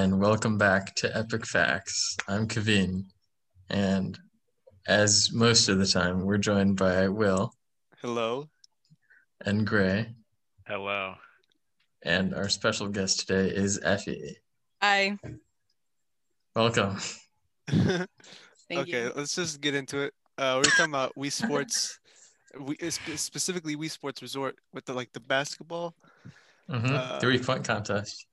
and welcome back to Epic Facts. I'm Kavin, and as most of the time, we're joined by Will Hello. and Grey, Hello. and our special guest today is Effie. Hi. Welcome. Thank okay, you. let's just get into it. Uh, we're talking about Wii Sports, we specifically Wii Sports Resort with the like the basketball. Mhm. Uh, Three point contest.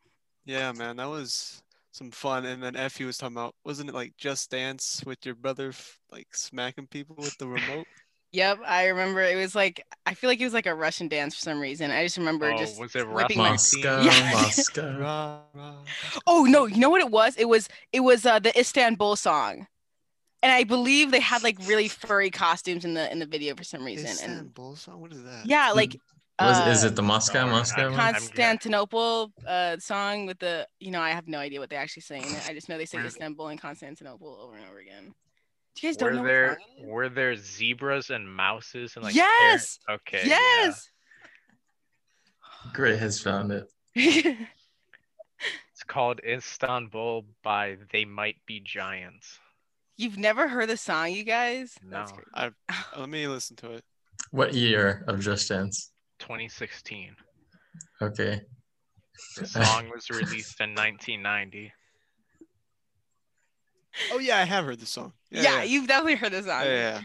Yeah, man, that was some fun. And then Effie was talking about, wasn't it like Just Dance with your brother like smacking people with the remote? Yep, I remember it was like I feel like it was like a Russian dance for some reason. I just remember Oh, just was it whipping my- Rasputin? Yeah. Moscow. Rah, rah. Oh no, you know what it was? It was it was uh, the Istanbul song. And I believe they had like really furry costumes in the in the video for some reason. And Istanbul song? What is that? yeah, like Was, is uh, it the Moscow, sorry, Moscow? I'm Constantinople uh song with the you know I have no idea what they actually saying. I just know they say Istanbul and Constantinople over and over again. Do you guys don't Were know there what song it is? were there zebras and mouses and like Yes! hair- Okay. yeah. yes. Grey has found it. It's called Istanbul by They Might Be Giants. You've never heard the song, you guys? No. crazy. Uh, Let me listen to it. What year of Just Dance? 2016. Okay. The song was released in 1990. Oh yeah, I have heard the song. Yeah, Yeah, yeah. you've definitely heard the song. Yeah,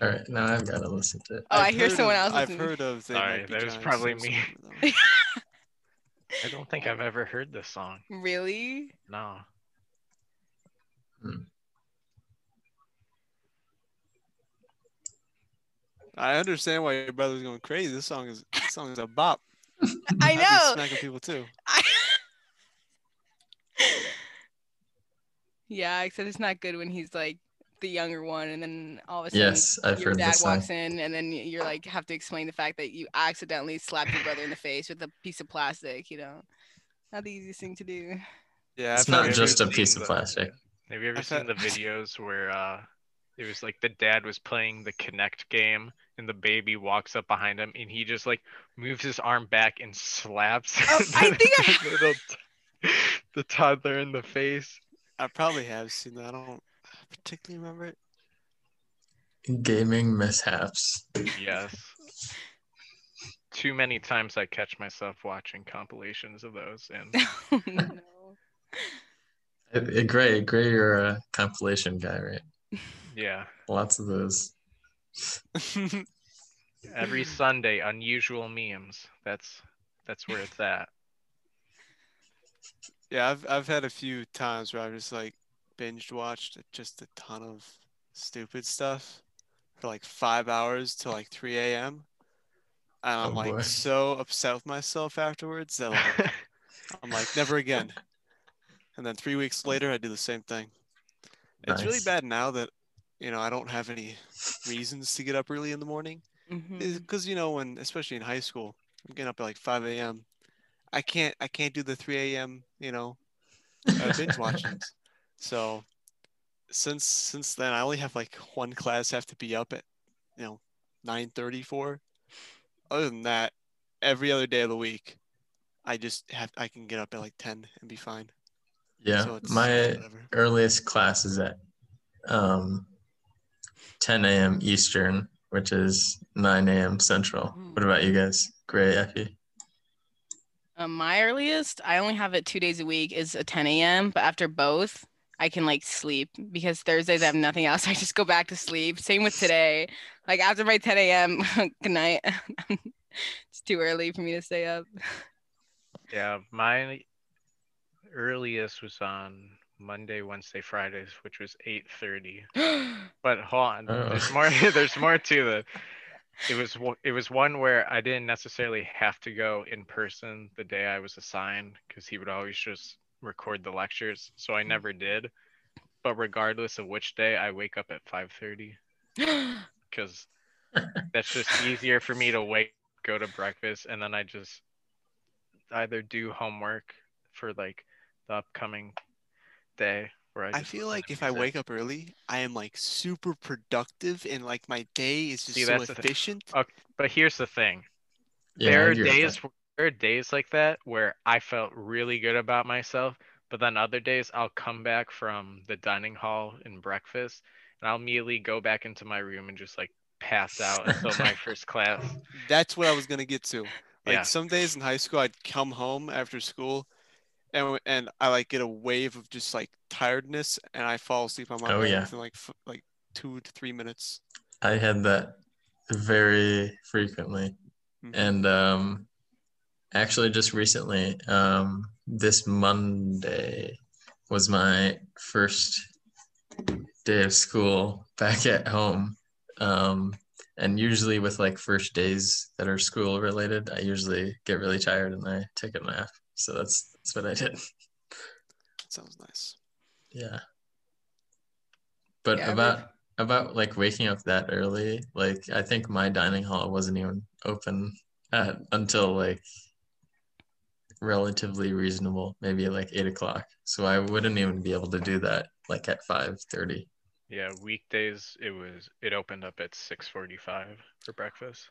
All right. Now I've got to listen to it. Oh, I I've hear someone else I've listening. heard of. They Sorry, that was probably me. some of them. I don't think I've ever heard this song. Really? No. Hmm. I understand why your brother's going crazy. This song is this song is a bop. I know. smacking people too. I... yeah, except it's not good when he's like the younger one, and then all of a sudden Yes, I've your heard dad walks in, and then you're like have to explain the fact that you accidentally slapped your brother in the face with a piece of plastic. You know, not the easiest thing to do. Yeah, It's not just a seen piece of plastic. Have you ever seen the videos where uh it was like the dad was playing the Kinect game and the baby walks up behind him and he just like moves his arm back and slaps Oh, I the- think I- little t- the toddler in the face. I probably have seen that. I don't particularly remember it. Gaming mishaps. Yes. Too many times I catch myself watching compilations of those and Oh, no. Uh, Grey, Grey, you're a compilation guy, right? Yeah. Lots of those. Every Sunday unusual memes. That's that's where it's at. yeah, I've I've had a few times where I've just like binge watched just a ton of stupid stuff for like five hours to like 3 a.m. And I'm Oh, like boy. so upset with myself afterwards that like I'm like never again. And then three weeks later, I do the same thing. It's really bad now that you know I don't have any reasons to get up early in the morning. Because you know when especially in high school i'm getting up at like 5 a.m i can't i can't do the 3 a.m you know uh, binge watching so since since then i only have like one class have to be up at you know 9.34 other than that every other day of the week i just have i can get up at like 10 and be fine Yeah, so my whatever. earliest class is at um, 10 a.m. Eastern, which is 9 a.m. Central. What about you guys? Grey, Effie? Um, my earliest, I only have it two days a week, is a 10 a.m. But after both, I can like sleep because Thursdays I have nothing else. I just go back to sleep. Same with today. Like after my 10 a.m. good night. it's too early for me to stay up. Yeah, my earliest was on Monday, Wednesday, Fridays, which was 8:30. But hold on, there's more. there's more to the. It was one- it was one where I didn't necessarily have to go in person the day I was assigned because he would always just record the lectures, so I hmm. never did. But regardless of which day, I wake up at 5:30 because that's just easier for me to wake, go to breakfast, and then I just either do homework for like the upcoming day. Where I, I feel like if I music. wake up early, I am like super productive and like my day is just See, so that's the thing. efficient. But here's the thing: Yeah, there are days fine. there are days like that where I felt really good about myself, but then other days I'll come back from the dining hall and breakfast and I'll immediately go back into my room and just like pass out until my first class. That's what I was gonna get to. Like Yeah. some days in high school, I'd come home after school, and and I like get a wave of just like tiredness, and I fall asleep on my Oh, bed yeah. within like f- like two to three minutes. I had that very frequently. Mhm. And um, actually, just recently, um, this Monday was my first day of school back at home. Um, and usually, with like first days that are school related, I usually get really tired and I take a nap. So that's that's what I did. Sounds nice. Yeah. But Yeah, I about about like waking up that early, like I think my dining hall wasn't even open at until like relatively reasonable, maybe like eight o'clock. So I wouldn't even be able to do that like at five thirty. Yeah, weekdays it was it opened up at 6:45 for breakfast.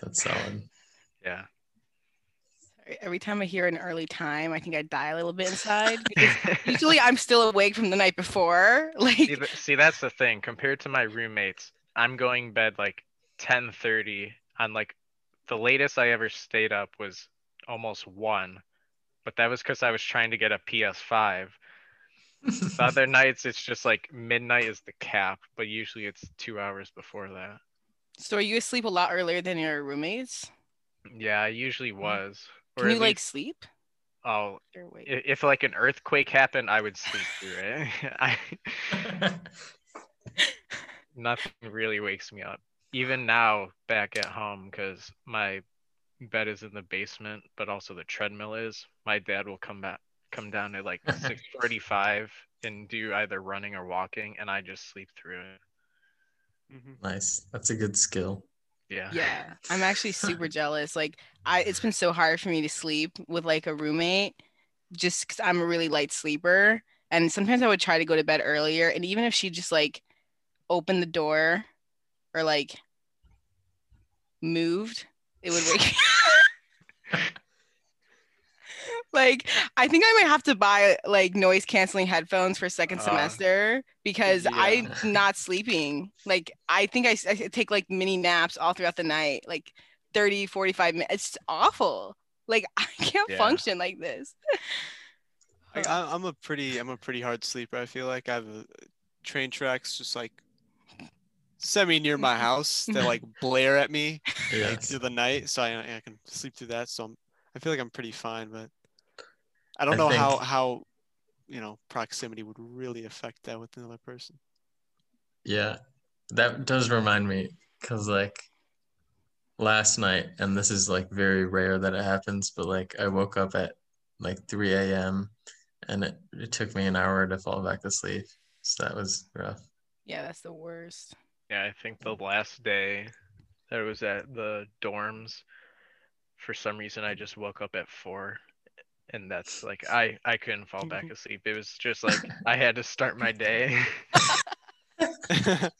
That's solid. Yeah. Every time I hear an early time, I think I die a little bit inside. Usually I'm still awake from the night before. Like see, see, that's the thing. Compared to my roommates, I'm going bed like 10:30 on like the latest I ever stayed up was almost 1. But that was cuz I was trying to get a PS5. The other nights it's just like midnight is the cap, but usually it's 2 hours before that. so are you asleep a lot earlier than your roommates? Yeah, I usually mm. was. Or Can at you like least- sleep? oh, Or wait. i- if like an earthquake happened, I would sleep through it. I nothing really wakes me up. Even now, back at home, because my bed is in the basement, but also the treadmill is. My dad will come back, come down at like six forty-five and do either running or walking, and I just sleep through it. Mhm. nice. That's a good skill. Yeah. Yeah, I'm actually super jealous. Like I, it's been so hard for me to sleep with like a roommate, just because I'm a really light sleeper. And sometimes I would try to go to bed earlier, and even if she just like opened the door or like moved, it would wake me. Like I think I might have to buy like noise canceling headphones for second Uh, semester because yeah. I'm not sleeping. Like I think I take like mini naps all throughout the night, like 30, 45 minutes. It's awful. Like I can't Yeah. function like this. I, I'm a pretty I'm a pretty hard sleeper. I feel like I have a, train tracks just like semi near my house that like blare at me like, through the night, so I, I can sleep through that. So I'm, I feel like I'm pretty fine, but I don't I know how think- how you know proximity would really affect that with another person. Yeah, that does remind me because like last night, and this is like very rare that it happens, but like I woke up at like 3 a.m. and it, it took me an hour to fall back to sleep. So that was rough. Yeah, that's the worst. Yeah, I think the last day that I was at the dorms, for some reason I just woke up at four, and that's like I I couldn't fall back asleep. It was just like I had to start my day.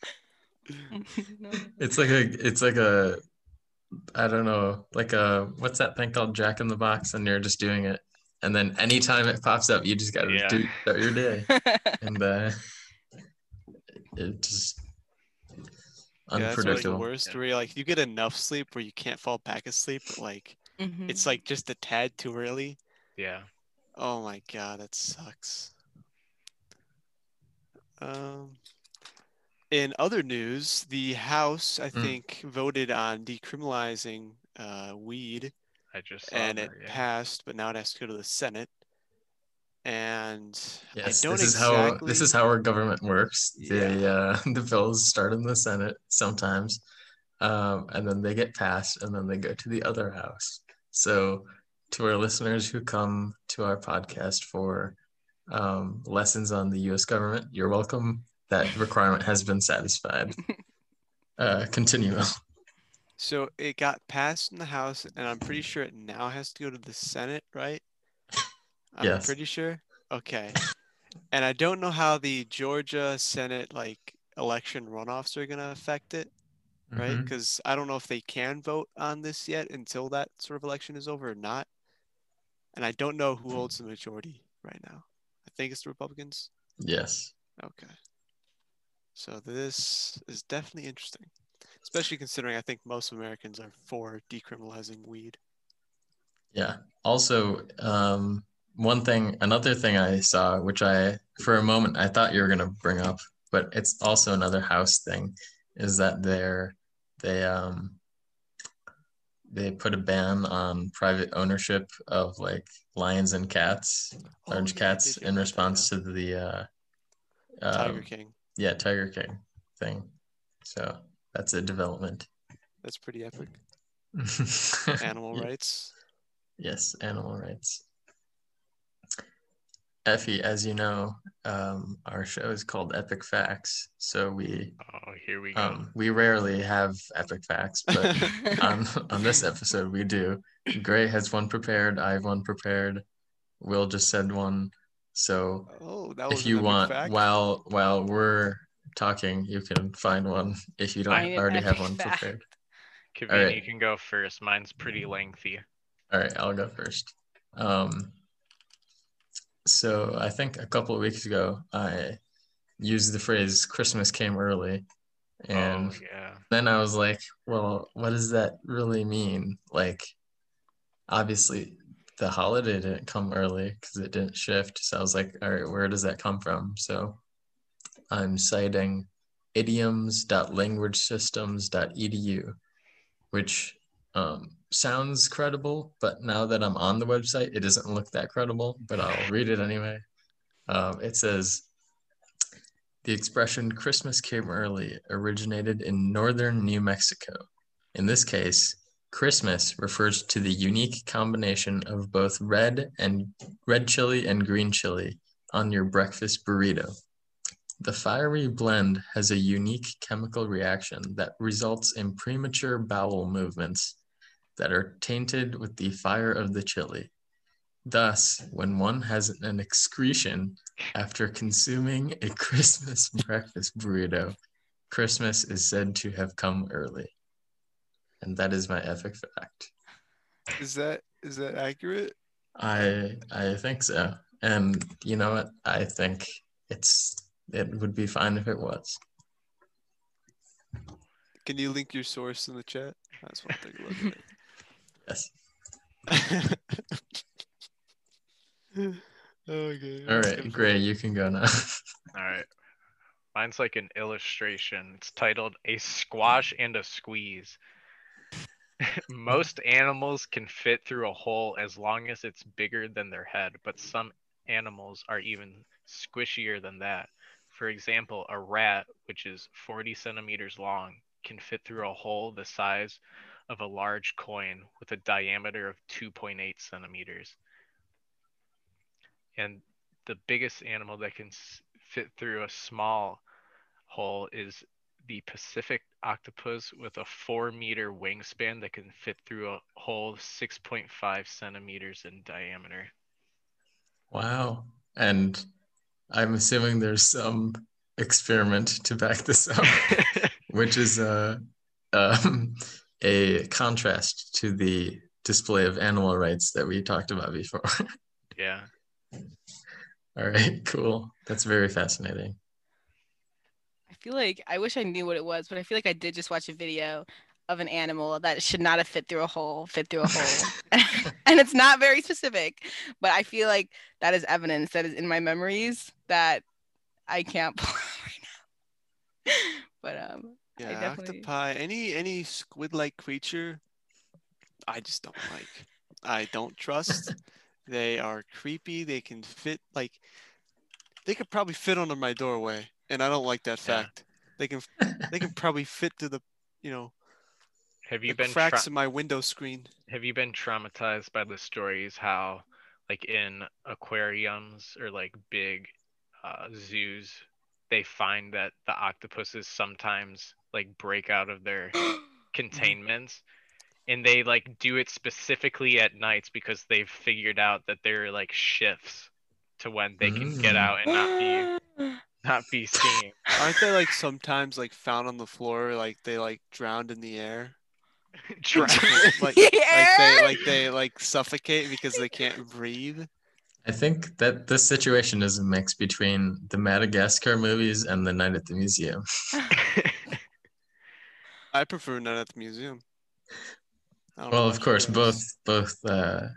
It's like a, it's like a, I don't know, like a, what's that thing called Jack in the Box? And you're just doing it. And then anytime it pops up, you just gotta Yeah. do start your day. And uh, it just Yeah, that's like the unpredictable. worst. Where you're like you get enough sleep where you can't fall back asleep, but like Mhm. it's like just a tad too early. Yeah. Oh my god, that sucks. Um, in other news, the House, I Mm. think, voted on decriminalizing uh, weed, I just saw and that, it yeah. passed, but now it has to go to the Senate. And Yes, I don't this is exactly. how this is how our government works. They Yeah. uh, the bills start in the Senate sometimes, um, and then they get passed, and then they go to the other house. So, to our listeners who come to our podcast for um, lessons on the U.S. government, you're welcome. That requirement has been satisfied. Uh, continue. So it got passed in the House, and I'm pretty sure it now has to go to the Senate, right? I'm Yes. pretty sure. Okay. And I don't know how the Georgia Senate like election runoffs are gonna affect it. right? Because I don't know if they can vote on this yet until that sort of election is over or not. And I don't know who holds the majority right now. I think it's the Republicans. Yes. Okay. So this is definitely interesting, especially considering I think most Americans are for decriminalizing weed. Yeah. Also, um, one thing, another thing I saw, which I, for a moment, I thought you were going to bring up, but it's also another house thing, is that they're, they, um, they put a ban on private ownership of like lions and cats, Oh, large yeah, cats, in about that, response to the, uh, yeah. Tiger um, King. yeah, Tiger King thing. So that's a development. That's pretty epic. Animal Yeah. rights. Yes, animal rights. Effie, as you know, um, our show is called Epic Facts. So we Oh, here we go. um, we rarely have epic facts, but on on this episode we do. Grey has one prepared. I have one prepared. Will just said one. So Oh, that was if you want, fact. while while we're talking, you can find one if you don't Find already have one fact. prepared. Kevin, all right. you can go first. Mine's pretty lengthy. All right, I'll go first. Um, so I think a couple of weeks ago, I used the phrase Christmas came early. And oh, yeah. then I was like, well, what does that really mean? Like, obviously, the holiday didn't come early because it didn't shift. So I was like, all right, where does that come from? So I'm citing idioms.languagesystems.edu, which um, sounds credible, but now that I'm on the website, it doesn't look that credible, but I'll read it anyway. Um, it says, the expression Christmas came early originated in northern New Mexico. In this case, Christmas refers to the unique combination of both red and red chili and green chili on your breakfast burrito. The fiery blend has a unique chemical reaction that results in premature bowel movements that are tainted with the fire of the chili. Thus, when one has an excretion after consuming a Christmas breakfast burrito, Christmas is said to have come early. And that is my epic fact. Is that is that accurate? I I think so. And you know what? I think it's it would be fine if it was. Can you link your source in the chat? I just want to take a look at it. okay. All let's right, go Grey, you can go now. All right. Mine's like an illustration. It's titled A Squash and a Squeeze. Most animals can fit through a hole as long as it's bigger than their head, but some animals are even squishier than that. For example, a rat, which is 40 centimeters long, can fit through a hole the size of a large coin with a diameter of 2.8 centimeters. And the biggest animal that can fit through a small hole is the Pacific octopus with a four meter wingspan that can fit through a hole 6.5 centimeters in diameter. Wow. And I'm assuming there's some experiment to back this up, which is uh, um, a contrast to the display of animal rights that we talked about before. yeah. All right, cool. That's very fascinating. I feel like I wish I knew what it was, but I feel like I did just watch a video of an animal that should not have fit through a hole, fit through a hole. and it's not very specific, but I feel like that is evidence that is in my memories that I can't pull right now. But um I Yeah, definitely- octopi, any any squid-like creature, I just don't like. I don't trust. they are creepy. They can fit like they could probably fit under my doorway, and I don't like that Yeah. fact. They can they can probably fit to the you know Have you the been cracks tra- in my window screen. have you been traumatized by the stories how like in aquariums or like big uh, zoos they find that the octopuses sometimes like break out of their containments and they like do it specifically at nights because they've figured out that there are like shifts to when they can get Mm. out and not be not be seen. Aren't they like sometimes like found on the floor, like they like drowned in the air? Drown. like, The like they air? like they like suffocate because they can't breathe. I think that this situation is a mix between the Madagascar movies and the Night at the Museum. I prefer Night at the Museum. Well, of course, about both both uh,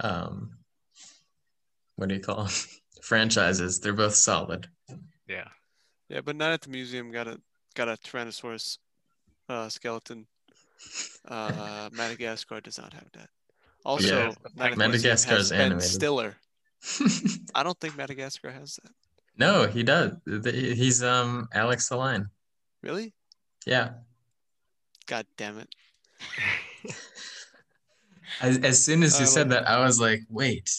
um, what do you call them? franchises? They're both solid. yeah. Yeah, but Night at the Museum got a got a Tyrannosaurus uh, skeleton. Uh, Madagascar does not have that. Also, Yeah, Night at the Museum Madagascar has is Ben animated. Stiller. I don't think Madagascar has that. no, he does. He's um Alex the Lion. Really? Yeah. God damn it! As, as soon as you said that, I was like, wait,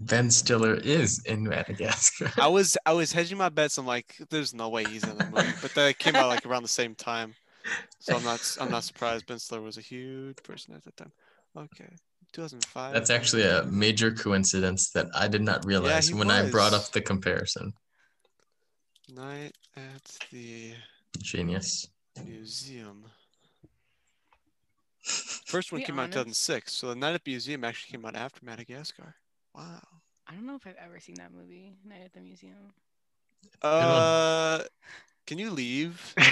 Ben Stiller is in Madagascar. I was I was hedging my bets. I'm like, there's no way he's in the movie. But they came out like around the same time, so I'm not I'm not surprised. Ben Stiller was a huge person at that time. Okay, 2005. That's actually a major coincidence that I did not realize he when I brought up the comparison. Night at the Genius. Museum. First one be came out in 2006, so the Night at the Museum actually came out after Madagascar. Wow. I don't know if I've ever seen that movie, Night at the Museum. Uh, can you leave? like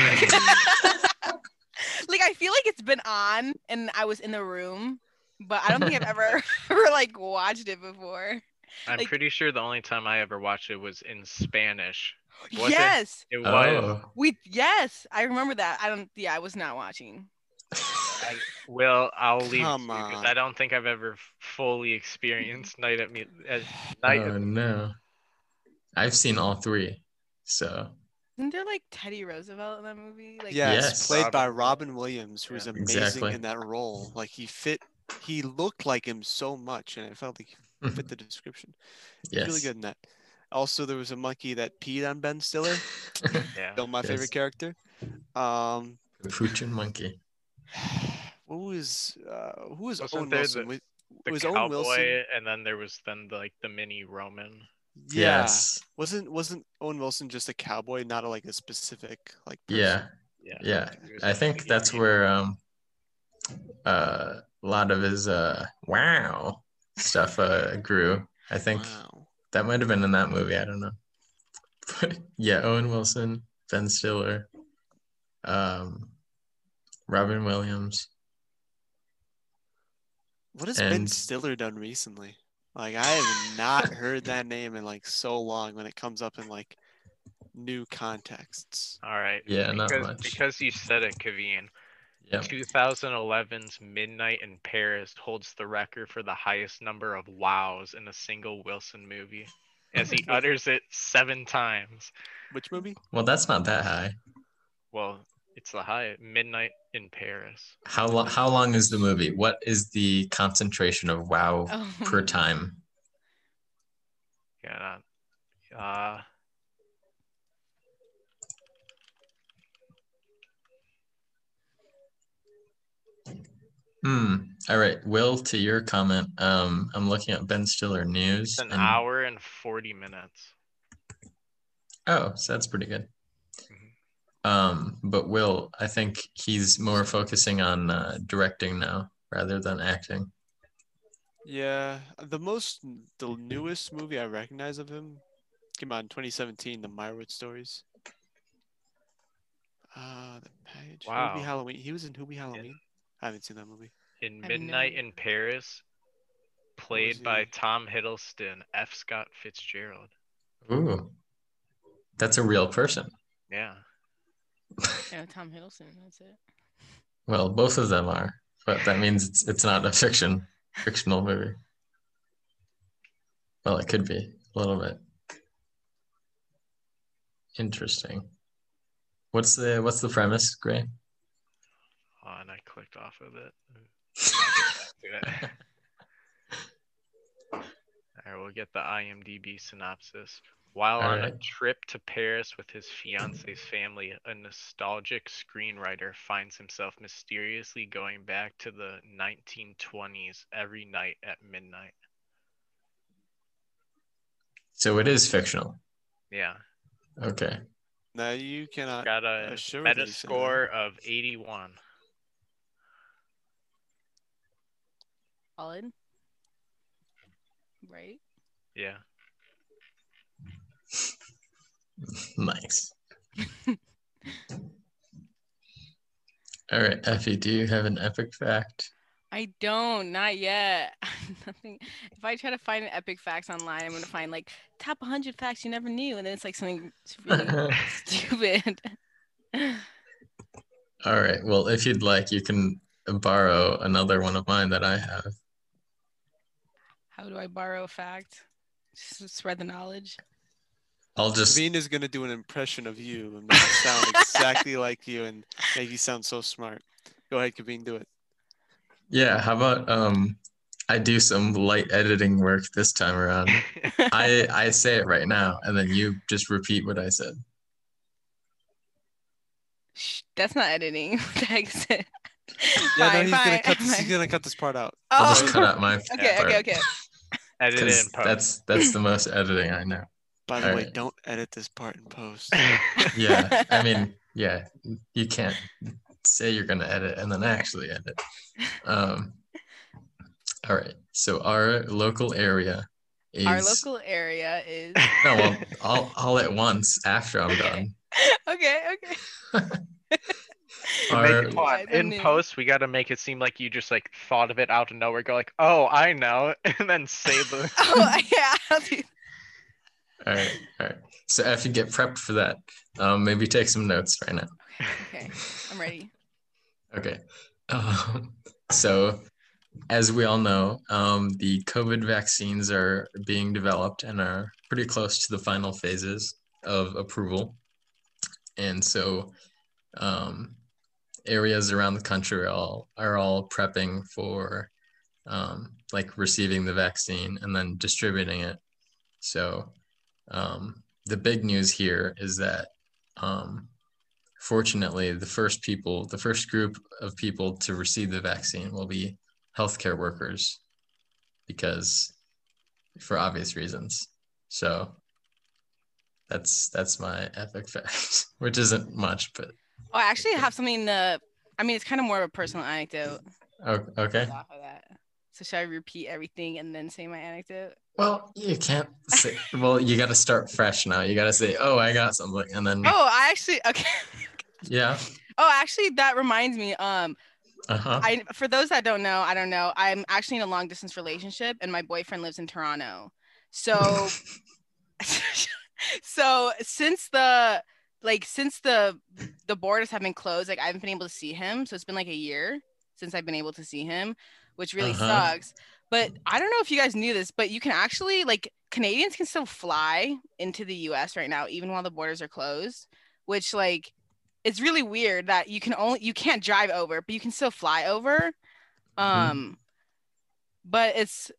I feel like it's been on and I was in the room, but I don't think I've ever ever like watched it before. I'm Like- pretty sure the only time I ever watched it was in Spanish. Was it? yes. It was. Oh, We yes, I remember that. I don't yeah, I was not watching. I, well, I'll leave Come because on. I don't think I've ever fully experienced Night at Me. Uh, Night oh at no. I've seen all three. So Isn't there like Teddy Roosevelt in that movie? Like yes, Yes. played by Robin Robin Williams, who was amazing Exactly. in that role. Like he fit, he looked like him so much, and it felt like he fit the description. Yes. really good in that. Also, there was a monkey that peed on Ben Stiller. yeah. Still my Yes. favorite character. Um, The Fuchin monkey. what was uh, who was Wasn't Owen there Wilson? the- Was- The was Owen cowboy, Wilson? and then there was then the, like the mini Roman. Yeah. Yes. Wasn't wasn't Owen Wilson just a cowboy, not a, like a specific like? Person? Yeah. Yeah. Yeah. He was I a think that's Indian. where um uh a lot of his uh wow stuff uh grew. I think Wow. that might have been in that movie. I don't know. But yeah, Owen Wilson, Ben Stiller, um, Robin Williams. What has Ben Stiller done recently? Like I have not heard that name in like so long when it comes up in like new contexts. All right. Yeah, not because, much. Because you said it, Kavin. Yep. 2011's Midnight in Paris holds the record for the highest number of wows in a single Wilson movie, as he utters it seven times. Which movie? Well, that's not that high. Well, it's the high Midnight in Paris. How long? How long is the movie? What is the concentration of wow Oh. per time? Yeah. Uh, Hmm. All right, Will. To your comment, um, I'm looking at Ben Stiller news. it's an and- hour and 40 minutes. Oh, so that's pretty good. Um, but Will, I think he's more focusing on uh, directing now rather than acting. Yeah, the most the newest movie I recognize of him came out in 2017, The Meyerowitz Stories. Uh, the page. Wow. Hubie Halloween. He was in Hubie Halloween. I haven't seen that movie. In Midnight in Paris, played by Tom Hiddleston, F. Scott Fitzgerald. Ooh, that's a real person. Yeah. Yeah, Tom Hiddleston, that's it. Well, both of them are, but that means it's it's not a fiction fictional movie. Well, it could be a little bit. Interesting. What's the what's the premise, Grey? Oh, and I clicked off of it. I'll get back to it. All right, we'll get the IMDb synopsis. While All on a trip to Paris with his fiance's family, a nostalgic screenwriter finds himself mysteriously going back to the 1920s every night at midnight. So it is fictional. Yeah. Okay. Now you cannot. Got a assuredly meta say score of 81. Solid. Right? Yeah. Nice. All right, Effie, do you have an epic fact? I don't, not yet. Nothing. If I try to find an epic facts online, I'm gonna find like top 100 facts you never knew, and then it's like something really stupid. All right. Well, if you'd like, you can borrow another one of mine that I have. How do I borrow a fact? Just spread the knowledge. I'll just Kavin is gonna do an impression of you and make you sound exactly like you and make you sound so smart. Go ahead, Kavin, do it. yeah, how about um I do some light editing work this time around. I I say it right now and then you just repeat what I said. Shh, that's not editing. What the heck is it? Yeah, no, Fine, he's gonna fine, cut this. He's gonna cut this part out. I'll Oh, just cut out my okay, part, okay, okay. Edit it 'cause in post. that's that's the most editing I know. By the way, Alright. don't edit this part in post. Yeah, I mean, yeah, you can't say you're gonna edit and then actually edit. Um, all right, so our local area is Our local area is no, well, all all at once after I'm done. okay, okay. Our, Make, on. In post, we got to make it seem like you just like thought of it out of nowhere. Go like, oh, I know, and then say the. Oh yeah, I'll do all right, all right. So if you get prepped for that, um, maybe take some notes right now. Okay, I'm ready. Okay. Um, so, as we all know, um, the COVID vaccines are being developed and are pretty close to the final phases of approval. And so, um, areas around the country are all are all prepping for um, like receiving the vaccine and then distributing it. So, um, the big news here is that um, fortunately, the first people, the first group of people to receive the vaccine will be healthcare workers because for obvious reasons. So that's that's my epic fact, which isn't much, but Oh, I actually have something to. I mean, it's kind of more of a personal anecdote. okay. Off of that. So should I repeat everything and then say my anecdote? Well, you can't say. Well, you got to start fresh now. You got to say, "Oh, I got something," and then Oh, I actually okay. yeah, Oh, actually, that reminds me. Um, uh huh. I for those that don't know, I don't know. I'm actually in a long distance relationship, and my boyfriend lives in Toronto. So, so since the like since the the borders have been closed, like I haven't been able to see him. So it's been like a year since I've been able to see him, which really Uh-huh. sucks. But I don't know if you guys knew this, but you can actually like Canadians can still fly into the US right now, even while the borders are closed, which like it's really weird that you can only you can't drive over, but you can still fly over. Um but it's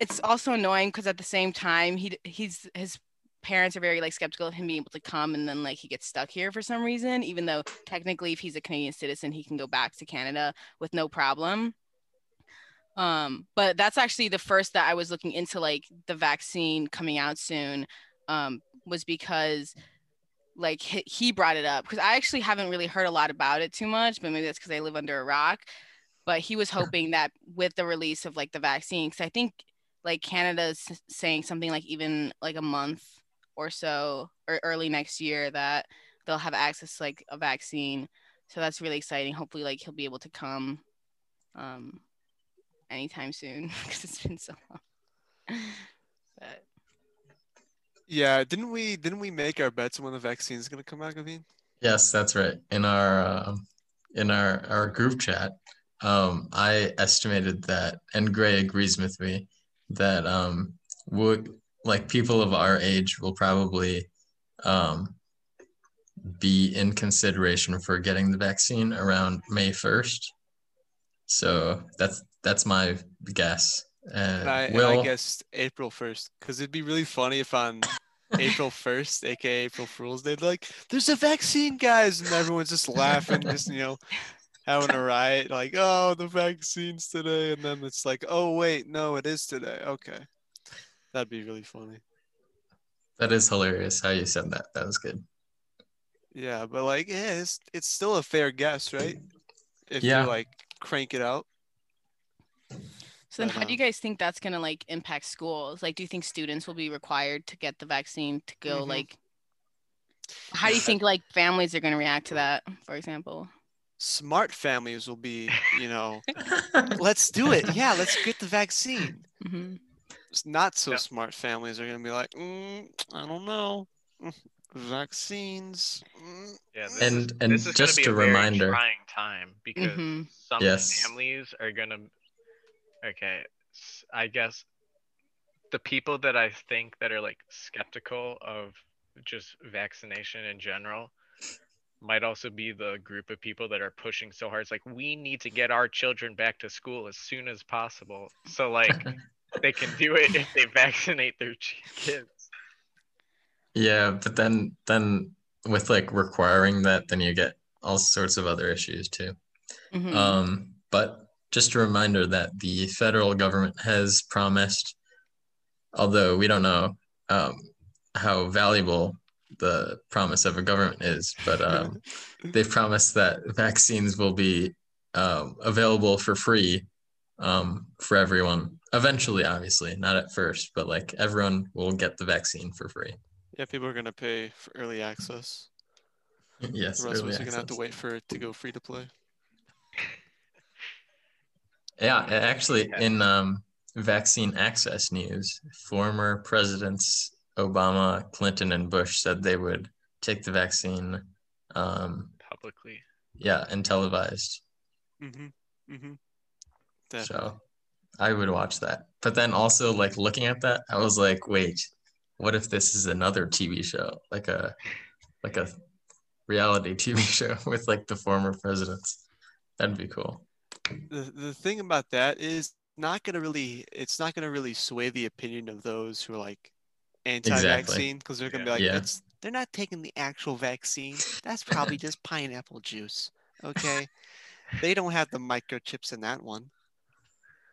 it's also annoying because at the same time he he's his parents are very like skeptical of him being able to come and then like he gets stuck here for some reason even though technically if he's a Canadian citizen he can go back to Canada with no problem um but that's actually the first that I was looking into like the vaccine coming out soon um was because like he, he brought it up because I actually haven't really heard a lot about it too much but maybe that's because I live under a rock but he was hoping that with the release of like the vaccine because I think like Canada's saying something like even like a month or so or early next year that they'll have access to like a vaccine. So that's really exciting. Hopefully like he'll be able to come um anytime soon because it's been so long. but Yeah, didn't we? Didn't we make our bets on when the vaccine is gonna come out, Kavin? Yes, that's right. In our uh, in our our group chat, um, I estimated that, and Grey agrees with me that um, would like people of our age will probably um, be in consideration for getting the vaccine around May first. So that's that's my guess. And I, Uh, and Will, I guessed April first because it'd be really funny if on April first, aka April Fool's Day, they're like, "There's a vaccine, guys," and everyone's just laughing, just you know, having a riot, like, "Oh, the vaccine's today," and then it's like, "Oh, wait, no, it is today." Okay, that'd be really funny. that is hilarious how you said that. That was good. Yeah, but like, yeah, it's it's still a fair guess, right? If Yeah. you like crank it out. So then, But, how do you uh, guys think that's gonna like impact schools? Like, do you think students will be required to get the vaccine to go? Mhm. Like, how do you think like families are gonna react to that? For example. Smart families will be, you know, let's do it. Yeah, let's get the vaccine. hmm Not so Yeah. smart families are gonna be like, mm, I don't know, vaccines. Yeah, this And- is, and this is just gonna be a a very reminder- trying time because Mhm. some Yes. families are gonna. Okay, I guess the people that I think that are like skeptical of just vaccination in general might also be the group of people that are pushing so hard. It's like we need to get our children back to school as soon as possible. So like they can do it if they vaccinate their kids. Yeah, but then then with like requiring that, then you get all sorts of other issues too. hmm Um, but just a reminder that the federal government has promised, although we don't know um, how valuable the promise of a government is, but um, they've promised that vaccines will be um, available for free um, for everyone. Eventually, obviously, not at first, but like everyone will get the vaccine for free. Yeah, people are gonna pay for early access. Yes, the rest of us are gonna have to wait for it to go free to play. Yeah, actually, Yeah. in um, vaccine access news, former presidents Obama, Clinton, and Bush said they would take the vaccine. Um, Publicly. yeah, and televised. Mm-hmm. Mm-hmm. So I would watch that. But then also, like looking at that, I was like, wait, what if this is another TV show, like a like a reality TV show with like the former presidents? That'd be cool. the the thing about that is not gonna really it's not gonna really sway the opinion of those who are like anti-vaccine because they're gonna be like Yeah. that's they're not taking the actual vaccine that's probably just pineapple juice okay they don't have the microchips in that one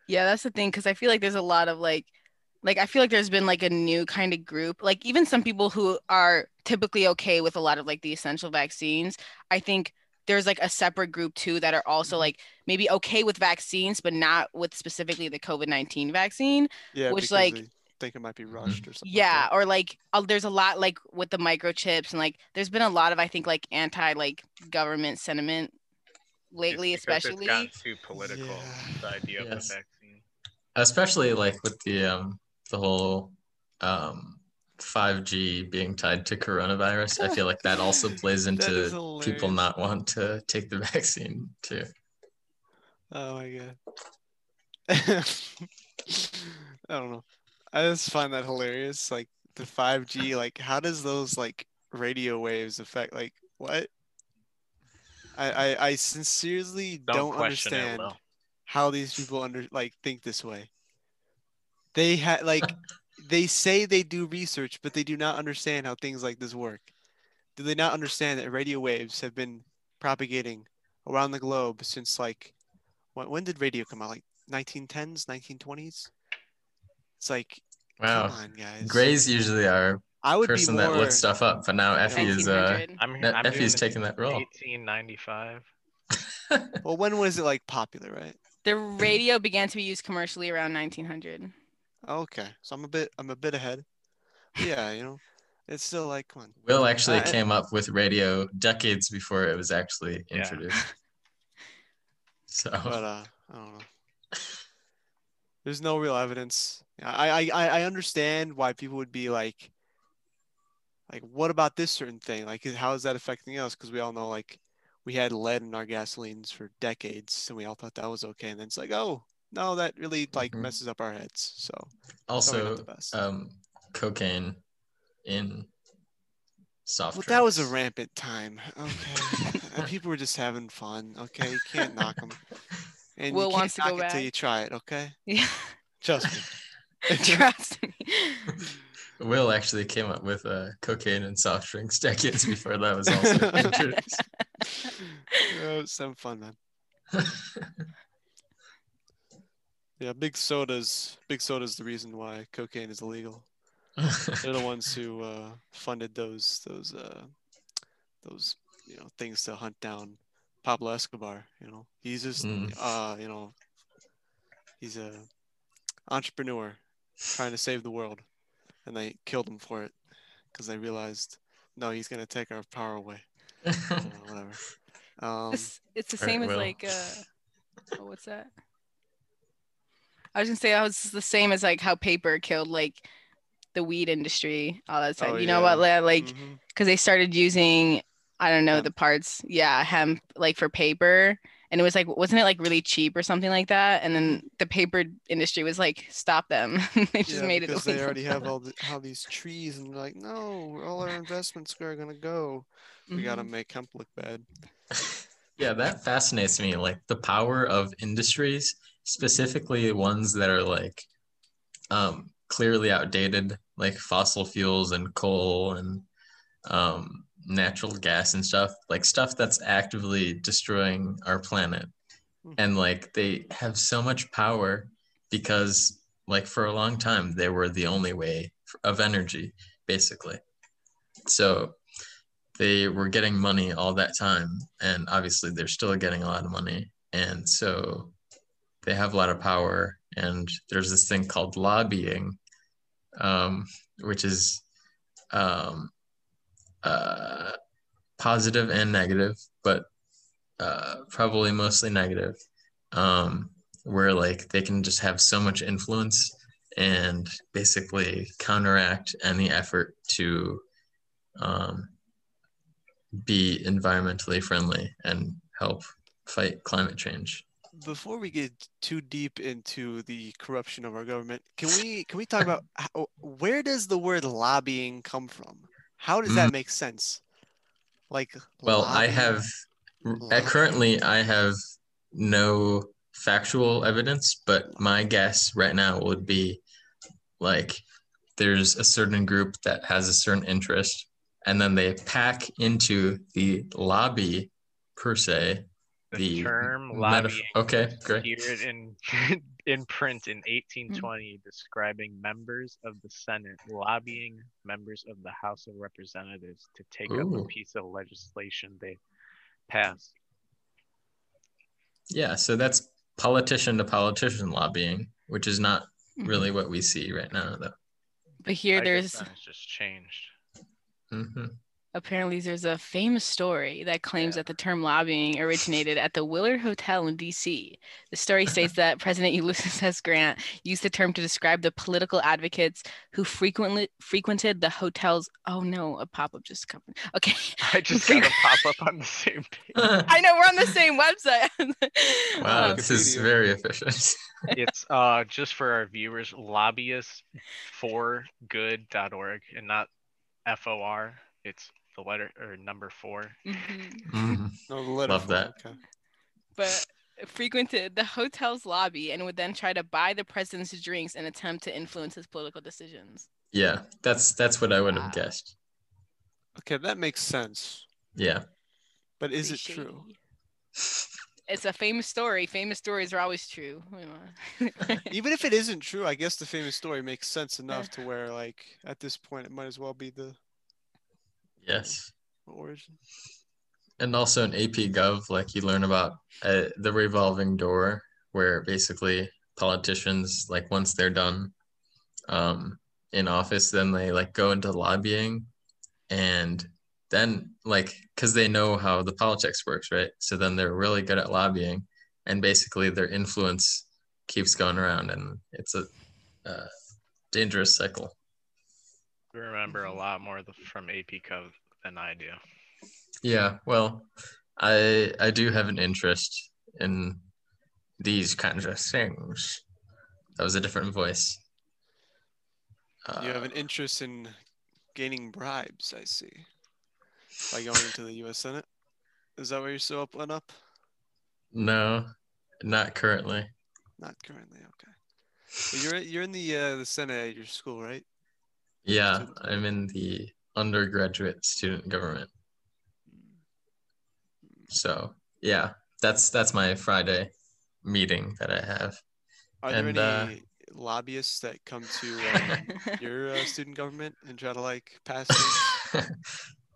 Yeah, that's the thing because I feel like there's a lot of like like I feel like there's been like a new kind of group. Like even some people who are typically okay with a lot of like the essential vaccines, I think there's like a separate group too that are also like maybe okay with vaccines but not with specifically the COVID-19 vaccine. yeah Which, like- they think it might be rushed or something Yeah, that. or like uh, there's a lot like with the microchips and like there's been a lot of I think like anti like government sentiment lately It's especially. It's gotten too political, Yeah. the idea of the vaccine. especially like with the um the whole um 5G being tied to coronavirus. I feel like that also plays into people not want to take the vaccine too. Oh my god. I don't know. I just find that hilarious. Like the 5G, like how does those like radio waves affect like what? I I, I sincerely Don't, don't, understand it, how these people under like think this way. They had like they say they do research, but they do not understand how things like this work. Do they not understand that radio waves have been propagating around the globe since like when, when did radio come out? Like 1910s, 1920s? It's like Wow. come on, guys. Grey's usually our I would person be more. that looks stuff up, but now Effie is uh I'm, I'm Effie's taking that role. 1895. Well, when was it like popular, right? The radio began to be used commercially around 1900. Okay, so I'm a bit I'm a bit ahead. Yeah, you know, it's still like come on. Will actually Uh, came up with radio decades before it was actually introduced. Yeah. introduced. So but uh, I don't know. There's no real evidence. I, I I I understand why people would be like, like, what about this certain thing? Like, how is that affecting us? Because we all know like we had lead in our gasolines for decades, and we all thought that was okay. And then it's like, oh no, that really like Mhm. messes up our heads. So probably also not the best. um cocaine in soft Well, that was a rampant time. Okay, people were just having fun. Okay, you can't knock them. And Will you can't wants to knock go it till you try it. Okay, Yeah, trust me. trust me. Will actually came up with uh, cocaine and soft drinks decades before that was also introduced. Oh, some fun, man. Yeah, big sodas. Big soda's the reason why cocaine is illegal. They're the ones who uh, funded those those uh, those you know things to hunt down Pablo Escobar. You know, he's just Mm. uh, you know, he's a entrepreneur trying to save the world, and they killed him for it because they realized no, he's gonna take our power away. So, whatever. Um, It's, it's the All right, same as well. like uh oh, what's that? I was gonna say I was the same as like how paper killed like the weed industry all that stuff. Oh, you know yeah. what? li- Like because they started using I don't know Hemp. the parts. Yeah, hemp like for paper. And it was like, wasn't it like really cheap or something like that? And then the paper industry was like, stop them. they just yeah, made it because they already have all the, all these trees, and they're like, no, all our investments are gonna go. We gotta Mhm. make hemp look bad. Yeah, that fascinates me. Like the power of industries, specifically ones that are like um, clearly outdated, like fossil fuels and coal and um, natural gas and stuff, like stuff that's actively destroying our planet. Mhm. And like they have so much power because, like, for a long time, they were the only way of energy, basically. So they were getting money all that time and obviously they're still getting a lot of money and so they have a lot of power and there's this thing called lobbying um, which is um, uh, positive and negative but uh, probably mostly negative um, where like they can just have so much influence and basically counteract any effort to um, be environmentally friendly and help fight climate change. Before we get too deep into the corruption of our government, can we can we talk about how, where does the word lobbying come from? How does that make sense? Like, Well, I have uh, currently I have no factual evidence, but my guess right now would be like there's a certain group that has a certain interest and then they pack into the lobby per se The, the term metaf- lobbying okay great appeared in in print in 1820, describing members of the Senate lobbying members of the House of Representatives to take up a piece of legislation they passed. yeah so that's politician to politician lobbying which is not Mhm. really what we see right now though But here I guess there's then just changed. hmm apparently there's a famous story that claims Yeah. that the term lobbying originated at the Willard Hotel in DC. The story states that President Ulysses S. Grant used the term to describe the political advocates who frequently frequented the hotel's oh no, a pop-up just coming. Okay. I just got a pop up on the same page. I know we're on the same website. wow Um, this is very efficient It's uh just for our viewers, lobbyists for good.org and not F O R. It's the letter or number four. mhm. Mhm. no, the letter Love form, that. Okay. but frequented the hotel's lobby and would then try to buy the president's drinks and attempt to influence his political decisions. yeah that's that's what i would have Wow. guessed Okay, that makes sense. yeah But is it Pretty true? shady. It's a famous story. Famous stories are always true. Even if it isn't true, I guess the famous story makes sense enough to where, like, at this point, it might as well be the yes. Origin. and also in ap gov like you learn about uh, the revolving door where basically politicians like once they're done um, in office then they like go into lobbying and then like because they know how the politics works right? So then they're really good at lobbying and basically their influence keeps going around and it's a, uh dangerous cycle. We remember a lot more from AP Gov than I do. yeah well i i do have an interest in these kinds of things that was a different voice You have Uh, an interest in gaining bribes, I see, by going into the U.S. Senate. Is that where you're still up and up? no not currently Not currently. Okay. But you're you're in the uh, the Senate at your school, right? yeah i'm in the undergraduate student government so yeah that's that's my friday meeting that i have Are there And, any uh, lobbyists that come to um, your uh, student government and try to like pass?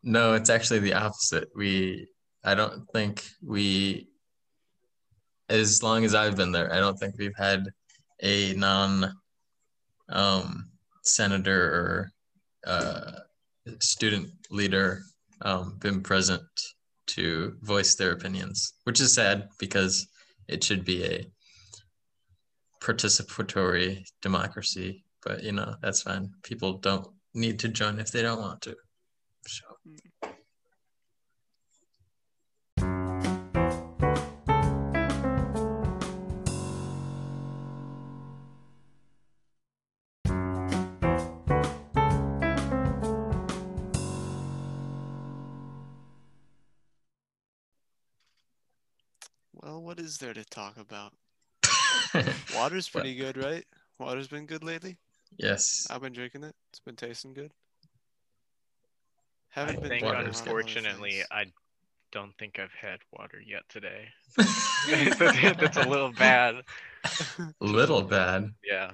No, it's actually the opposite. We, I don't think we, as long as I've been there, I don't think we've had a non um, senator or uh, student leader um, been present to voice their opinions, which is sad because it should be a participatory democracy. But you know, that's fine. People don't need to join if they don't want to. So. What is there to talk about? Water's pretty good, right? Water's been good lately. yes. I've been drinking it. It's been tasting good. Haven't been think, drinking a unfortunately. I don't think I've had water yet today. That's a little bad. A Little bad. Yeah.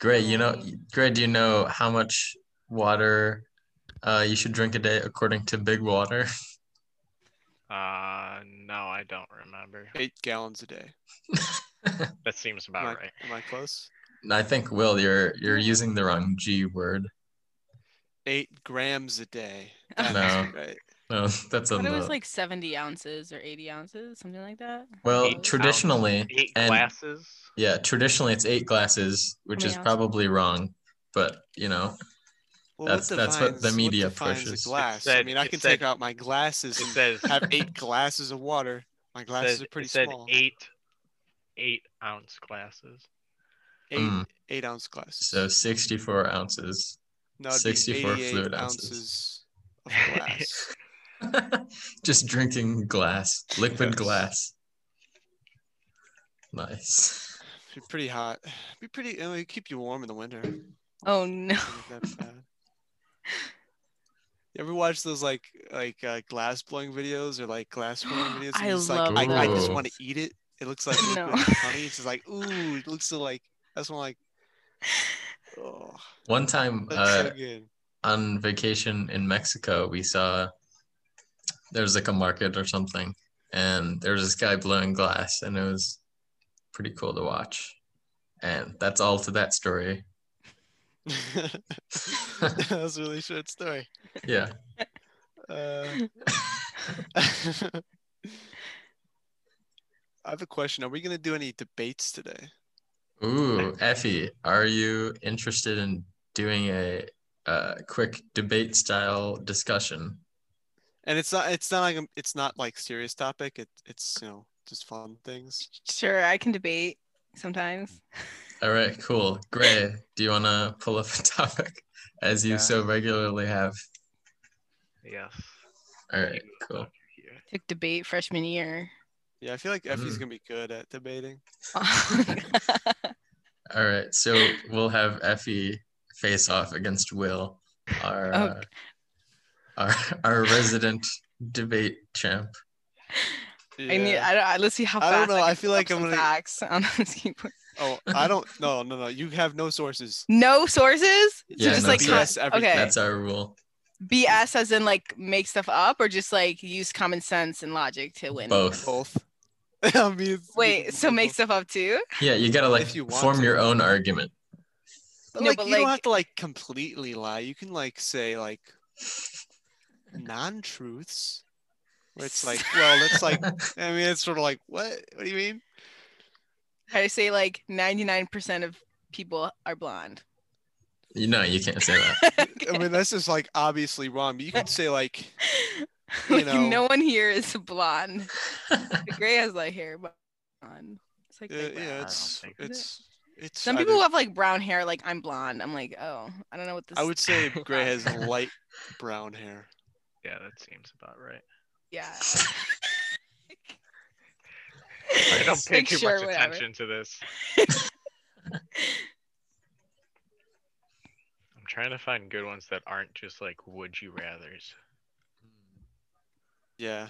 Grey, you know, Grey, do you know how much water uh, you should drink a day according to Big Water? Uh, no, I don't remember. eight gallons a day. That seems Am about I, right. am I close? I think Will, you're you're using the wrong G word. Eight grams a day. No. That must be right. No, that's a But it was like 70 ounces or 80 ounces, something like that. Well, Eight traditionally, Eight and glasses. yeah, traditionally it's eight glasses, which is ounces? probably wrong. But you know, Well, That's- that's what the media defines a pushes. It glass. I mean, I it can said- take out my glasses and says have eight glasses of water. My glasses said, are pretty it said small. eight eight ounce glasses. Eight, Mm. eight ounce glasses. so 64 ounces. no, 64 88 fluid ounces. ounces. of glass. Just drinking glass, liquid Yes. glass. Nice. be pretty hot. Be pretty. It would keep you warm in the winter. Oh no. Isn't that bad? You ever watch those like like uh, glass blowing videos or like glass blowing videos? I just love like, I, I just want to eat it. It looks like No. liquid honey. It's just like ooh, it looks so like that's one like oh, One time uh, so on vacation in Mexico, we saw there was like a market or something, and there was this guy blowing glass, and it was pretty cool to watch. And that's all to that story. that was a really short story. Yeah. Uh, I have a question. Are we gonna do any debates today? Ooh, Effie, are you interested in doing a, uh quick debate style discussion? And it's not. It's not like a- it's not like serious topic. It, it's you know just fun things. Sure, I can debate sometimes. All right, cool. Grey, do you want to pull up a topic as you Yeah. so regularly have? Yes. All right, cool. Here. Took debate freshman year. Yeah, I feel like Effie's Mm. gonna be good at debating. All right, so we'll have Effie face off against Will, our uh, our our resident debate champ. I need. I don't. I, let's see how I don't know, can I feel like I'm gonna- facts on this keyboard. Oh, I don't. No, no, no. You have no sources. No sources. So Yeah, just no like sources. con- BS everything. okay. That's our rule. BS as in like make stuff up or just like use common sense and logic to win. Both. Both. I mean, Wait, so make stuff up too? Yeah, you gotta like If you form to. your own argument. But, No, like, but, you don't have to like completely lie. You can like say like non-truths, where it's like, well, it's like. I mean, it's sort of like, what? What do you mean? I say like 99% of people are blonde. You know, you can't say that. I mean, that's just like obviously wrong. But you can say like, you like, know- no one here is blonde. The gray has light hair, but blonde. It's like uh, light yeah, brown. it's think- it's it's. Some either- people have like brown hair, like I'm blonde. I'm like, oh, I don't know what this. I would say Grey has light brown hair. Yeah, that seems about right. Yeah. I don't pay Like, too sure, much whatever. attention to this. I'm trying to find good ones that aren't just like would you rather's. Yeah.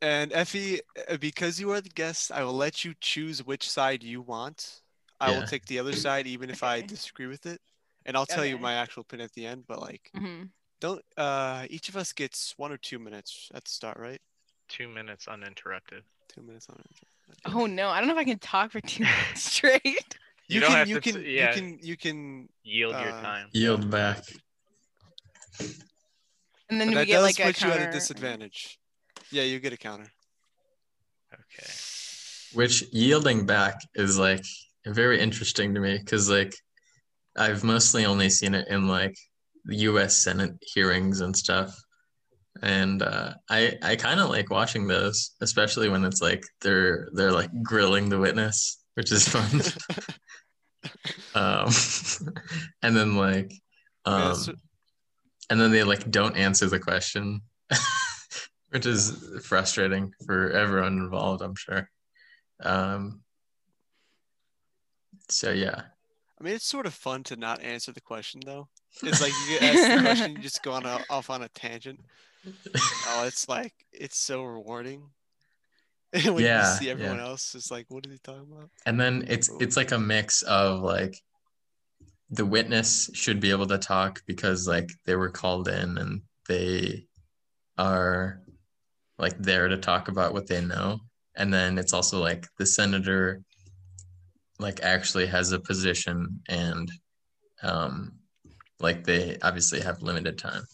And Effie, uh, because you are the guest, I will let you choose which side you want. I will take the other side, even if I disagree with it. and I'll tell you my actual opinion at the end. But like, Mhm. Don't uh, each of us gets one or two minutes at the start, right? Two minutes uninterrupted. Two minutes uninterrupted. Oh no, I don't know if I can talk for two minutes straight. You don't can, have you to can, t- yeah. you can, you can. Yield your Uh, time. Yield back. And then But we that get does like a put you at a disadvantage. Yeah, you get a counter. Okay. Which yielding back is like very interesting to me because like I've mostly only seen it in like the U.S. Senate hearings and stuff, and uh, I I kind of like watching those, especially when it's like they're they're like grilling the witness, which is fun. um, and then like um, and then they like don't answer the question, which is frustrating for everyone involved, I'm sure. Um, so yeah, I mean, it's sort of fun to not answer the question though. It's like you get asked the question, you just go on a, off on a tangent. Oh, it's like it's so rewarding. when Yeah, you see everyone yeah. else, it's like, what are they talking about? and then it's it's like a mix of like the witness should be able to talk because like they were called in and they are like there to talk about what they know and then it's also like the senator like actually has a position and um like they obviously have limited time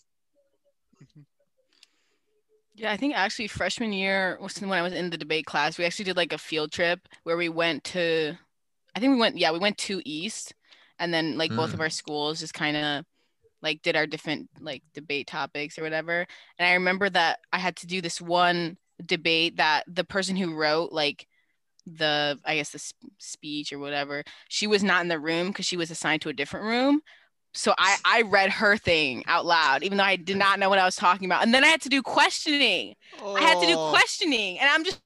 Yeah, I think actually freshman year was when I was in the debate class, we actually did like a field trip where we went to, I think we went, yeah, we went to East, and then like both of Mm. our schools just kind of like did our different like debate topics or whatever. And I remember that I had to do this one debate that the person who wrote like the, I guess the sp- speech or whatever, she was not in the room because she was assigned to a different room. So I, I read her thing out loud, even though I did not know what I was talking about. And then I had to do questioning. I had to do Oh, questioning. And I'm just,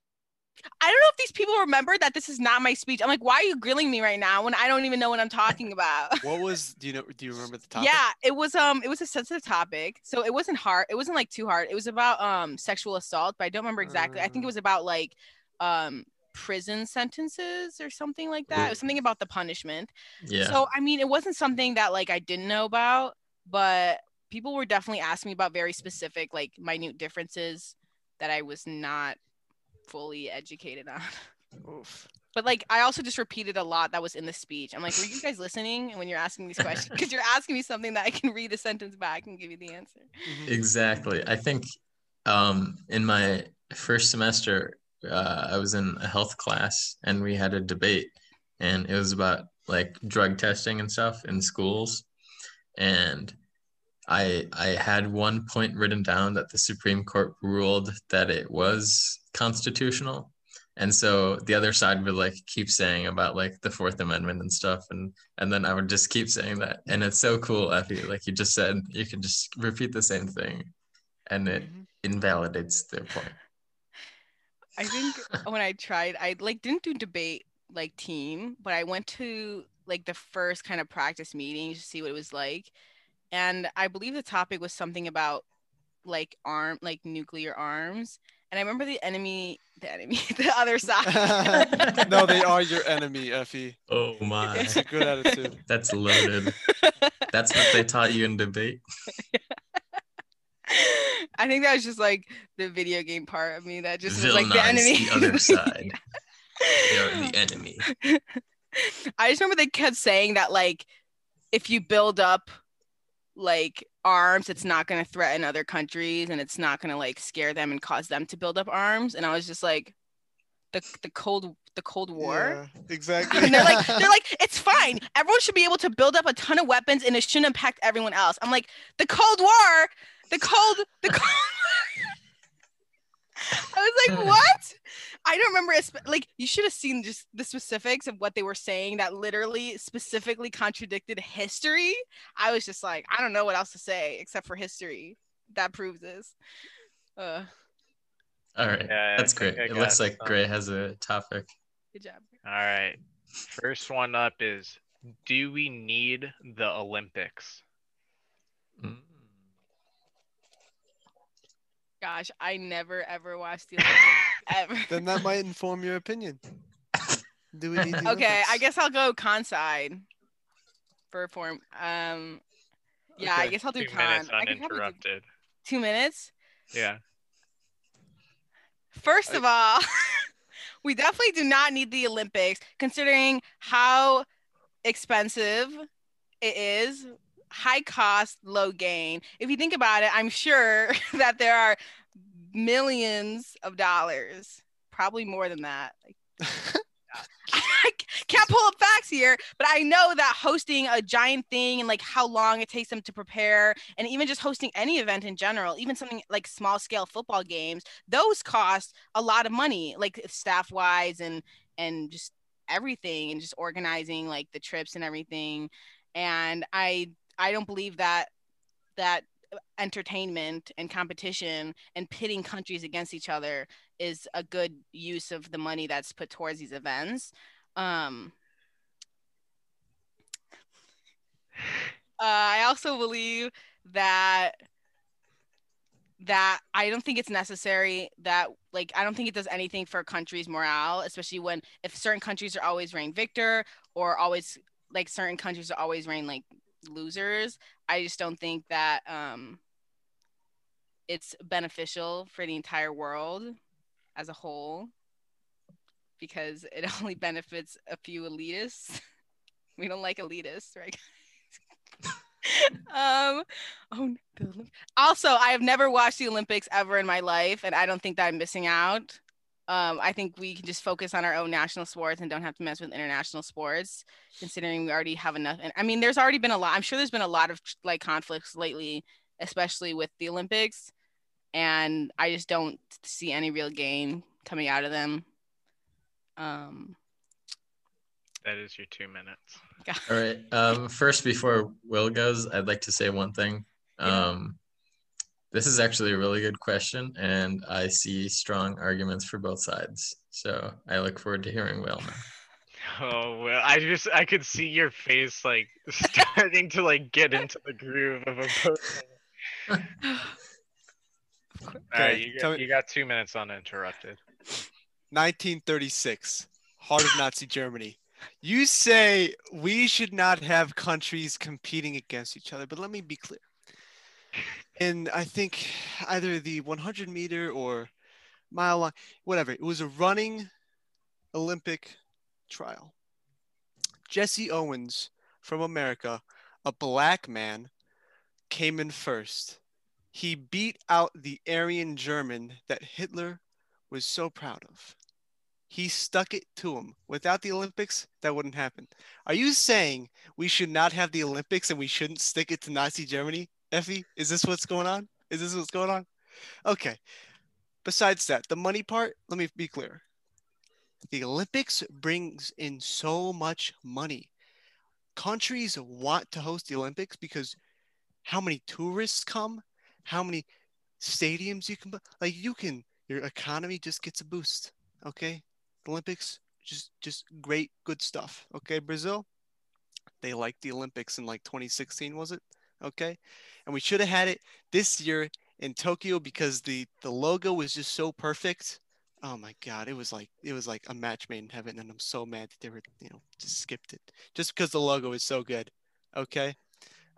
I don't know if these people remember that this is not my speech. I'm like, why are you grilling me right now when I don't even know what I'm talking about? What was? Do you know? Do you remember the topic? yeah, it was um it was a sensitive topic. So it wasn't hard. It wasn't like too hard. It was about um sexual assault, but I don't remember exactly. I think it Uh. was about like um prison sentences or something like that. It was something about the punishment. yeah So I mean, it wasn't something that like I didn't know about, but people were definitely asking me about very specific, like minute differences that I was not fully educated on. Oof. But like I also just repeated a lot that was in the speech. I'm like, were you guys listening when you're asking these questions? Because you're asking me something that I can read the sentence back and give you the answer. Mhm. Exactly. I think um, in my first semester, uh, I was in a health class and we had a debate, and it was about like drug testing and stuff in schools. And I I had one point written down that the Supreme Court ruled that it was constitutional. And so the other side would like keep saying about like the Fourth Amendment and stuff, and and then I would just keep saying that. And it's so cool, Effie. Like you just said, you can just repeat the same thing, and it Mhm. invalidates their point. I think when I tried, I like didn't do debate like team, but I went to like the first kind of practice meeting to see what it was like. And I believe the topic was something about like arm like nuclear arms. And I remember the enemy the enemy, the other side. no, they are your enemy, Effie. Oh my, It's a good attitude. that's loaded. That's what they taught you in debate. I think that was just like the video game part of me that just was like the enemy. the other side. They are the enemy. I just remember they kept saying that like if you build up like arms, it's not going to threaten other countries and it's not going to like scare them and cause them to build up arms. And I was just like, the the cold the Cold War. Yeah, exactly. And they're like, they're like, it's fine. Everyone should be able to build up a ton of weapons, and it shouldn't impact everyone else. I'm like, the Cold War, the cold, the cold. I was like, what? I don't remember. it spe- Like, you should have seen just the specifics of what they were saying that literally specifically contradicted history. I was just like, I don't know what else to say except for history. That proves this. Uh, All right, Yeah, that's great. It looks like some. Grey has a topic. good job. All right. First one up is Do we need the Olympics? Mm. Gosh, I never ever watched the Olympics ever. then that might inform your opinion. Do we need the Okay, I guess I'll go con side. for form. Um, yeah, I guess I'll do Two minutes con. I do uninterrupted. two minutes. Yeah. First of all, we definitely do not need the Olympics, considering how expensive it is. High cost, low gain. If you think about it, I'm sure that there are millions of dollars, probably more than that. I can't pull up facts here, but I know that hosting a giant thing and like how long it takes them to prepare, and even just hosting any event in general, even something like small scale football games, those cost a lot of money, like staff wise and and just everything, and just organizing like the trips and everything. And I I don't believe that that entertainment and competition and pitting countries against each other is a good use of the money that's put towards these events. Um, uh, I also believe that that I don't think it's necessary that like I don't think it does anything for a country's morale, especially when if certain countries are always reigning victor or always like certain countries are always reigning like losers. I just don't think that um it's beneficial for the entire world as a whole because it only benefits a few elitists. we don't like elitists, right? um oh also i have never watched the olympics ever in my life and i don't think that i'm missing out um i think we can just focus on our own national sports and don't have to mess with international sports considering we already have enough and i mean there's already been a lot i'm sure there's been a lot of like conflicts lately especially with the olympics and i just don't see any real gain coming out of them um That is your two minutes. All right. Um, first, before Will goes, I'd like to say one thing. Yeah. Um, this is actually a really good question, and I see strong arguments for both sides. So I look forward to hearing Will now. Oh well, I just I could see your face like starting to like get into the groove of a post. All right, Okay, you got, me- you got two minutes uninterrupted. 1936, heart of Nazi Germany. You say we should not have countries competing against each other, but let me be clear. And I think either the 100 meter or mile long, whatever, it was a running Olympic trial. Jesse Owens from America, a black man, came in first. He beat out the Aryan German that Hitler was so proud of. He stuck it to him. Without the Olympics, that wouldn't happen. Are you saying we should not have the Olympics and we shouldn't stick it to Nazi Germany? Effie, is this what's going on? Is this what's going on? Okay. Besides that, the money part, let me be clear. The Olympics brings in so much money. Countries want to host the Olympics because how many tourists come, how many stadiums you can like you can your economy just gets a boost. Okay. The Olympics, just just great, good stuff. Okay, Brazil. They liked the Olympics in like 2016, was it? Okay. And we should have had it this year in Tokyo because the the logo was just so perfect. Oh my god, it was like it was like a match made in heaven, and I'm so mad that they were, you know, just skipped it. Just because the logo is so good. Okay.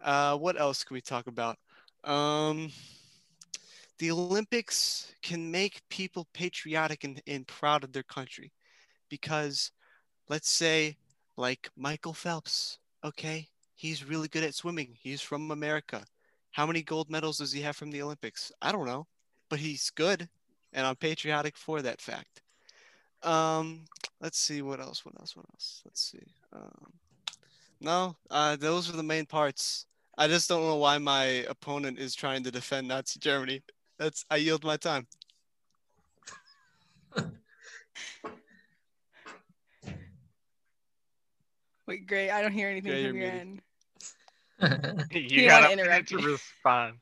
Uh what else can we talk about? Um the Olympics can make people patriotic and, and proud of their country because let's say like Michael Phelps, okay, he's really good at swimming. He's from America. How many gold medals does he have from the Olympics? I don't know, but he's good and I'm patriotic for that fact. Um, let's see what else, what else, what else? Let's see. Um, no, uh, those are the main parts. I just don't know why my opponent is trying to defend Nazi Germany. That's I yield my time. wait great i don't hear anything Yeah, from your muted. end You You got wanna a interrupt to respond.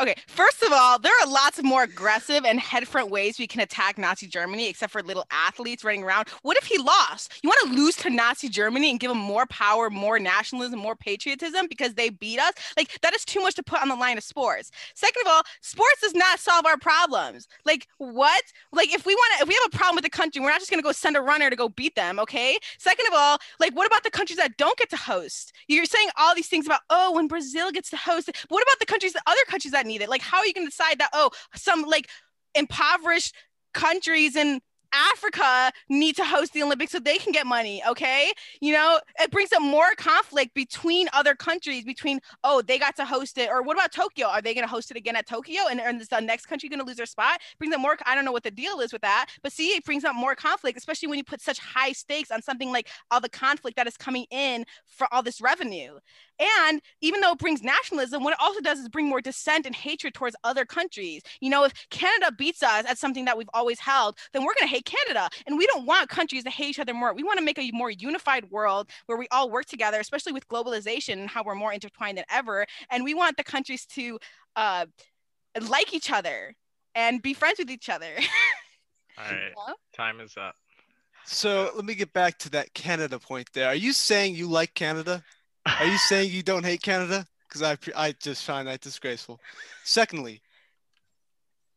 Okay, first of all, there are lots of more aggressive and headfront ways we can attack Nazi Germany, except for little athletes running around. What if he lost? You want to lose to Nazi Germany and give them more power, more nationalism, more patriotism because they beat us? Like, that is too much to put on the line of sports. Second of all, sports does not solve our problems. Like, what? Like, if we want to, if we have a problem with the country, we're not just going to go send a runner to go beat them, okay? Second of all, like, what about the countries that don't get to host? You're saying all these things about, oh, when Brazil gets to host, what about the countries, the other countries that it? Like, how are you going to decide that, oh, some like impoverished countries in Africa need to host the Olympics so they can get money. Okay. You know, it brings up more conflict between other countries, between, oh, they got to host it. Or what about Tokyo? Are they going to host it again at Tokyo? And, and is the next country going to lose their spot? Brings up more. I don't know what the deal is with that. But see, it brings up more conflict, especially when you put such high stakes on something like all the conflict that is coming in for all this revenue. And even though it brings nationalism, what it also does is bring more dissent and hatred towards other countries. You know, if Canada beats us at something that we've always held, then we're going to hate Canada. And we don't want countries to hate each other more. We want to make a more unified world where we all work together, especially with globalization and how we're more intertwined than ever. And we want the countries to uh, like each other and be friends with each other. All right, Yeah. time is up. So let me get back to that Canada point there. Are you saying you like Canada? Are you saying you don't hate Canada? Because I I just find that disgraceful. Secondly,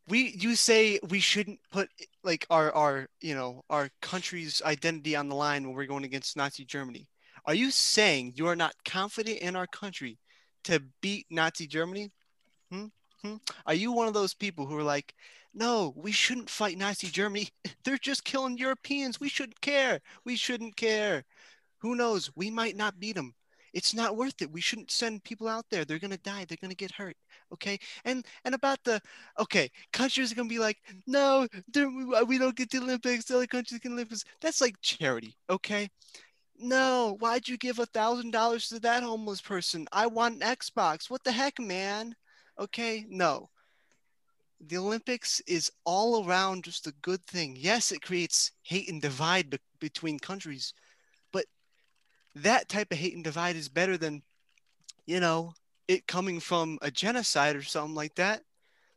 we you say we shouldn't put like our our you know our country's identity on the line when we're going against Nazi Germany. Are you saying you are not confident in our country to beat Nazi Germany? Hmm? Hmm? Are you one of those people who are like, no, we shouldn't fight Nazi Germany. They're just killing Europeans. We shouldn't care. We shouldn't care. Who knows? We might not beat them. It's not worth it. We shouldn't send people out there. They're gonna die. They're gonna get hurt. Okay. And and about the okay, countries are gonna be like, no, we uh, we don't get the Olympics. The other countries get Olympics. That's like charity. Okay. No, why'd you give a thousand dollars to that homeless person? I want an Xbox. What the heck, man? Okay, no the Olympics is all around just a good thing. Yes, it creates hate and divide be- between countries, that type of hate and divide is better than, you know, it coming from a genocide or something like that.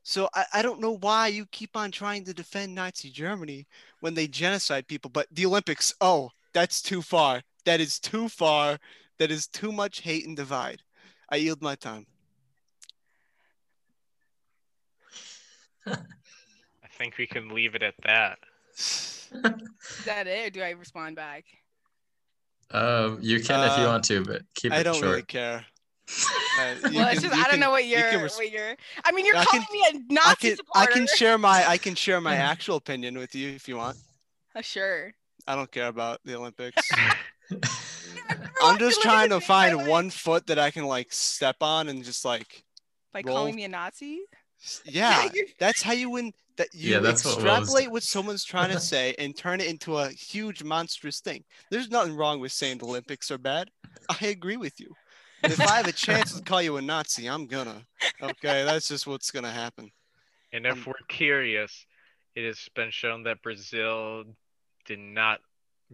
So I, I don't know why you keep on trying to defend Nazi Germany when they genocide people, but the Olympics, oh, that's too far. That is too far. That is too much hate and divide. I yield my time. I think we can leave it at that. Is that it? Or do I respond back? Um, you can if you Uh, want to, but keep I it short. I don't really care. Uh, you well, it's just you I don't can- know what you you're. can res- what you're. I mean, you're I calling can- me a Nazi I can I can share my I can share my actual opinion with you if you want. Uh, sure. I don't care about the Olympics. I'm just trying to at me my find way. one foot that I can like step on and just like by roll. calling me a Nazi. yeah, you're- that's how you win that you Yeah, that's extrapolate doing. what someone's trying to say and turn it into a huge monstrous thing. There's nothing wrong with saying the Olympics are bad. I agree with you. If I have a chance to call you a Nazi, I'm gonna. Okay, that's just what's gonna happen. And if Um, we're curious, it has been shown that Brazil did not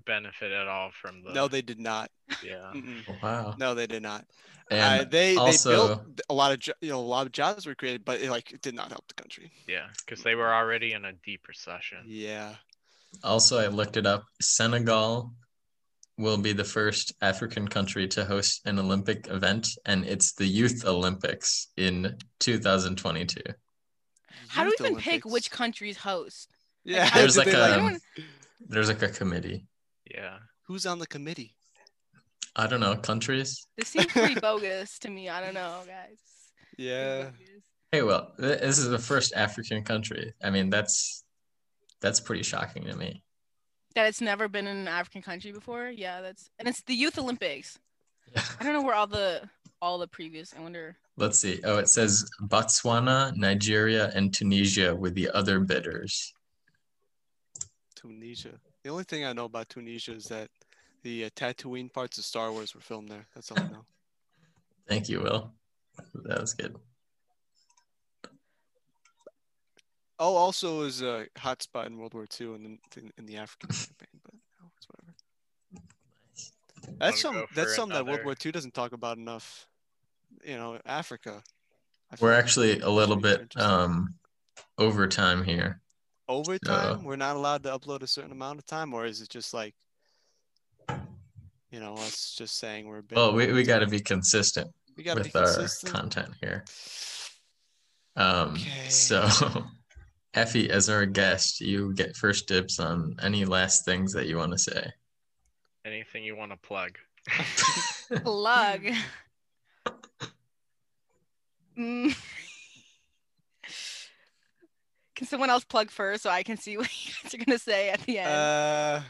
benefit at all from the. No, they did not. Yeah. Wow. No, they did not. And uh, they also, they built a lot of jo- you know a lot of jobs were created, but it like it did not help the country. Yeah, because they were already in a deep recession. Yeah. also I looked it up. Senegal will be the first African country to host an Olympic event, and it's the Youth Olympics in 2022. How do we even pick which countries host? Yeah, how There's did like a Anyone- there's like a committee. Yeah. who's on the committee? I don't know countries. This seems pretty bogus to me. I don't know, guys. Yeah. Hey, well, this is the first African country. I mean, that's that's pretty shocking to me. That it's never been in an African country before. Yeah, that's and it's the Youth Olympics. Yeah. I don't know where all the all the previous. I wonder. Let's see. Oh, it says Botswana, Nigeria, and Tunisia with the other bidders. Tunisia. The only thing I know about Tunisia is that the uh, Tatooine parts of Star Wars were filmed there. That's all I know. Thank you, Will. That was good. Oh, also it was a hotspot in World War II in the, in, in the African campaign, but no, it's whatever. That's some that's for something that World War II doesn't talk about enough. You know, Africa. We're actually a little bit interesting. um overtime here. Overtime. We're not allowed to upload a certain amount of time, or is it just like, you know, us just saying we're. a bit Well, we, we got to be consistent we gotta with be our consistent. content here. Um, Okay. so Effie, as our guest, you get first dibs on any last things that you want to say. Anything you want to plug? Plug. Mm. Can someone else plug first so I can see what you guys are gonna say at the end? Uh,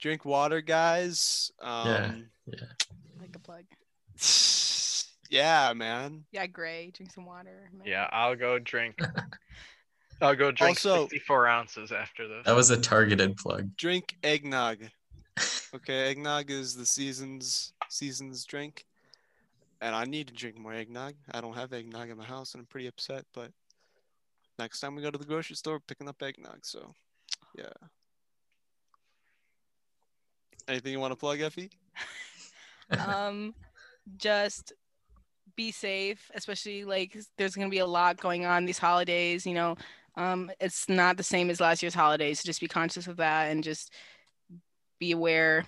drink water, guys. Um, like a plug. yeah, man. Yeah, Grey, drink some water. man. Yeah, I'll go drink. I'll go drink Also- 64 ounces after this. That was a targeted plug. Drink eggnog. Okay, eggnog is the season's season's drink, and I need to drink more eggnog. I don't have eggnog in my house, and I'm pretty upset. But next time we go to the grocery store, picking up eggnog. So, yeah. Anything you want to plug, Effie? um just be safe especially like there's going to be a lot going on these holidays you know um it's not the same as last year's holidays so just be conscious of that and just be aware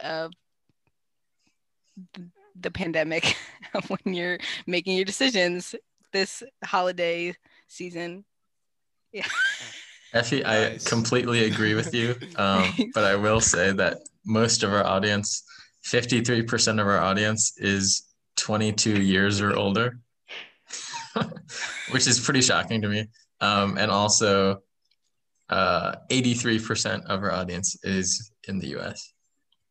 of the pandemic when you're making your decisions this holiday season yeah Effie, Nice. I completely agree with you. Um, but I will say that most of our audience, 53% of our audience is 22 years or older, which is pretty shocking to me. Um, and also, uh, 83% of our audience is in the US.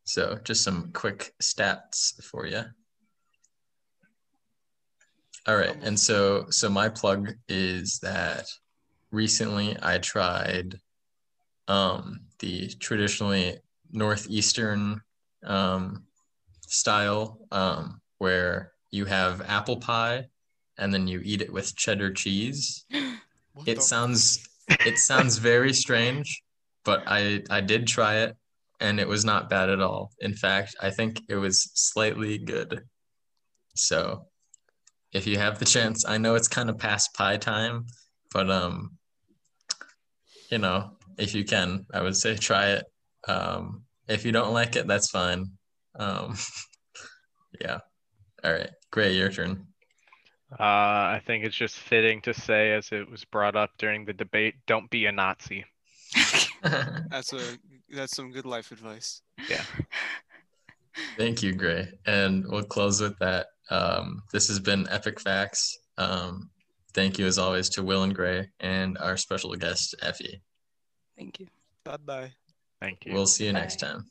So just some quick stats for you. All right, and so so my plug is that recently I tried um, the traditionally northeastern um, style um, where you have apple pie and then you eat it with cheddar cheese. What It sounds it sounds very strange, but I I did try it and it was not bad at all. In fact, I think it was slightly good. So, if you have the chance, I know it's kind of past pie time, but um you know, if you can, I would say try it. Um if you don't like it, that's fine. Um yeah. All right. Great, your turn. Uh, I think it's just fitting to say, as it was brought up during the debate, don't be a Nazi. That's a that's some good life advice. Yeah. Thank you, Grey. And we'll close with that. Um, this has been Epic Facts. Um, thank you, as always, to Will and Grey and our special guest, Effie. Thank you. Bye bye. Thank you. We'll see you Bye. next time.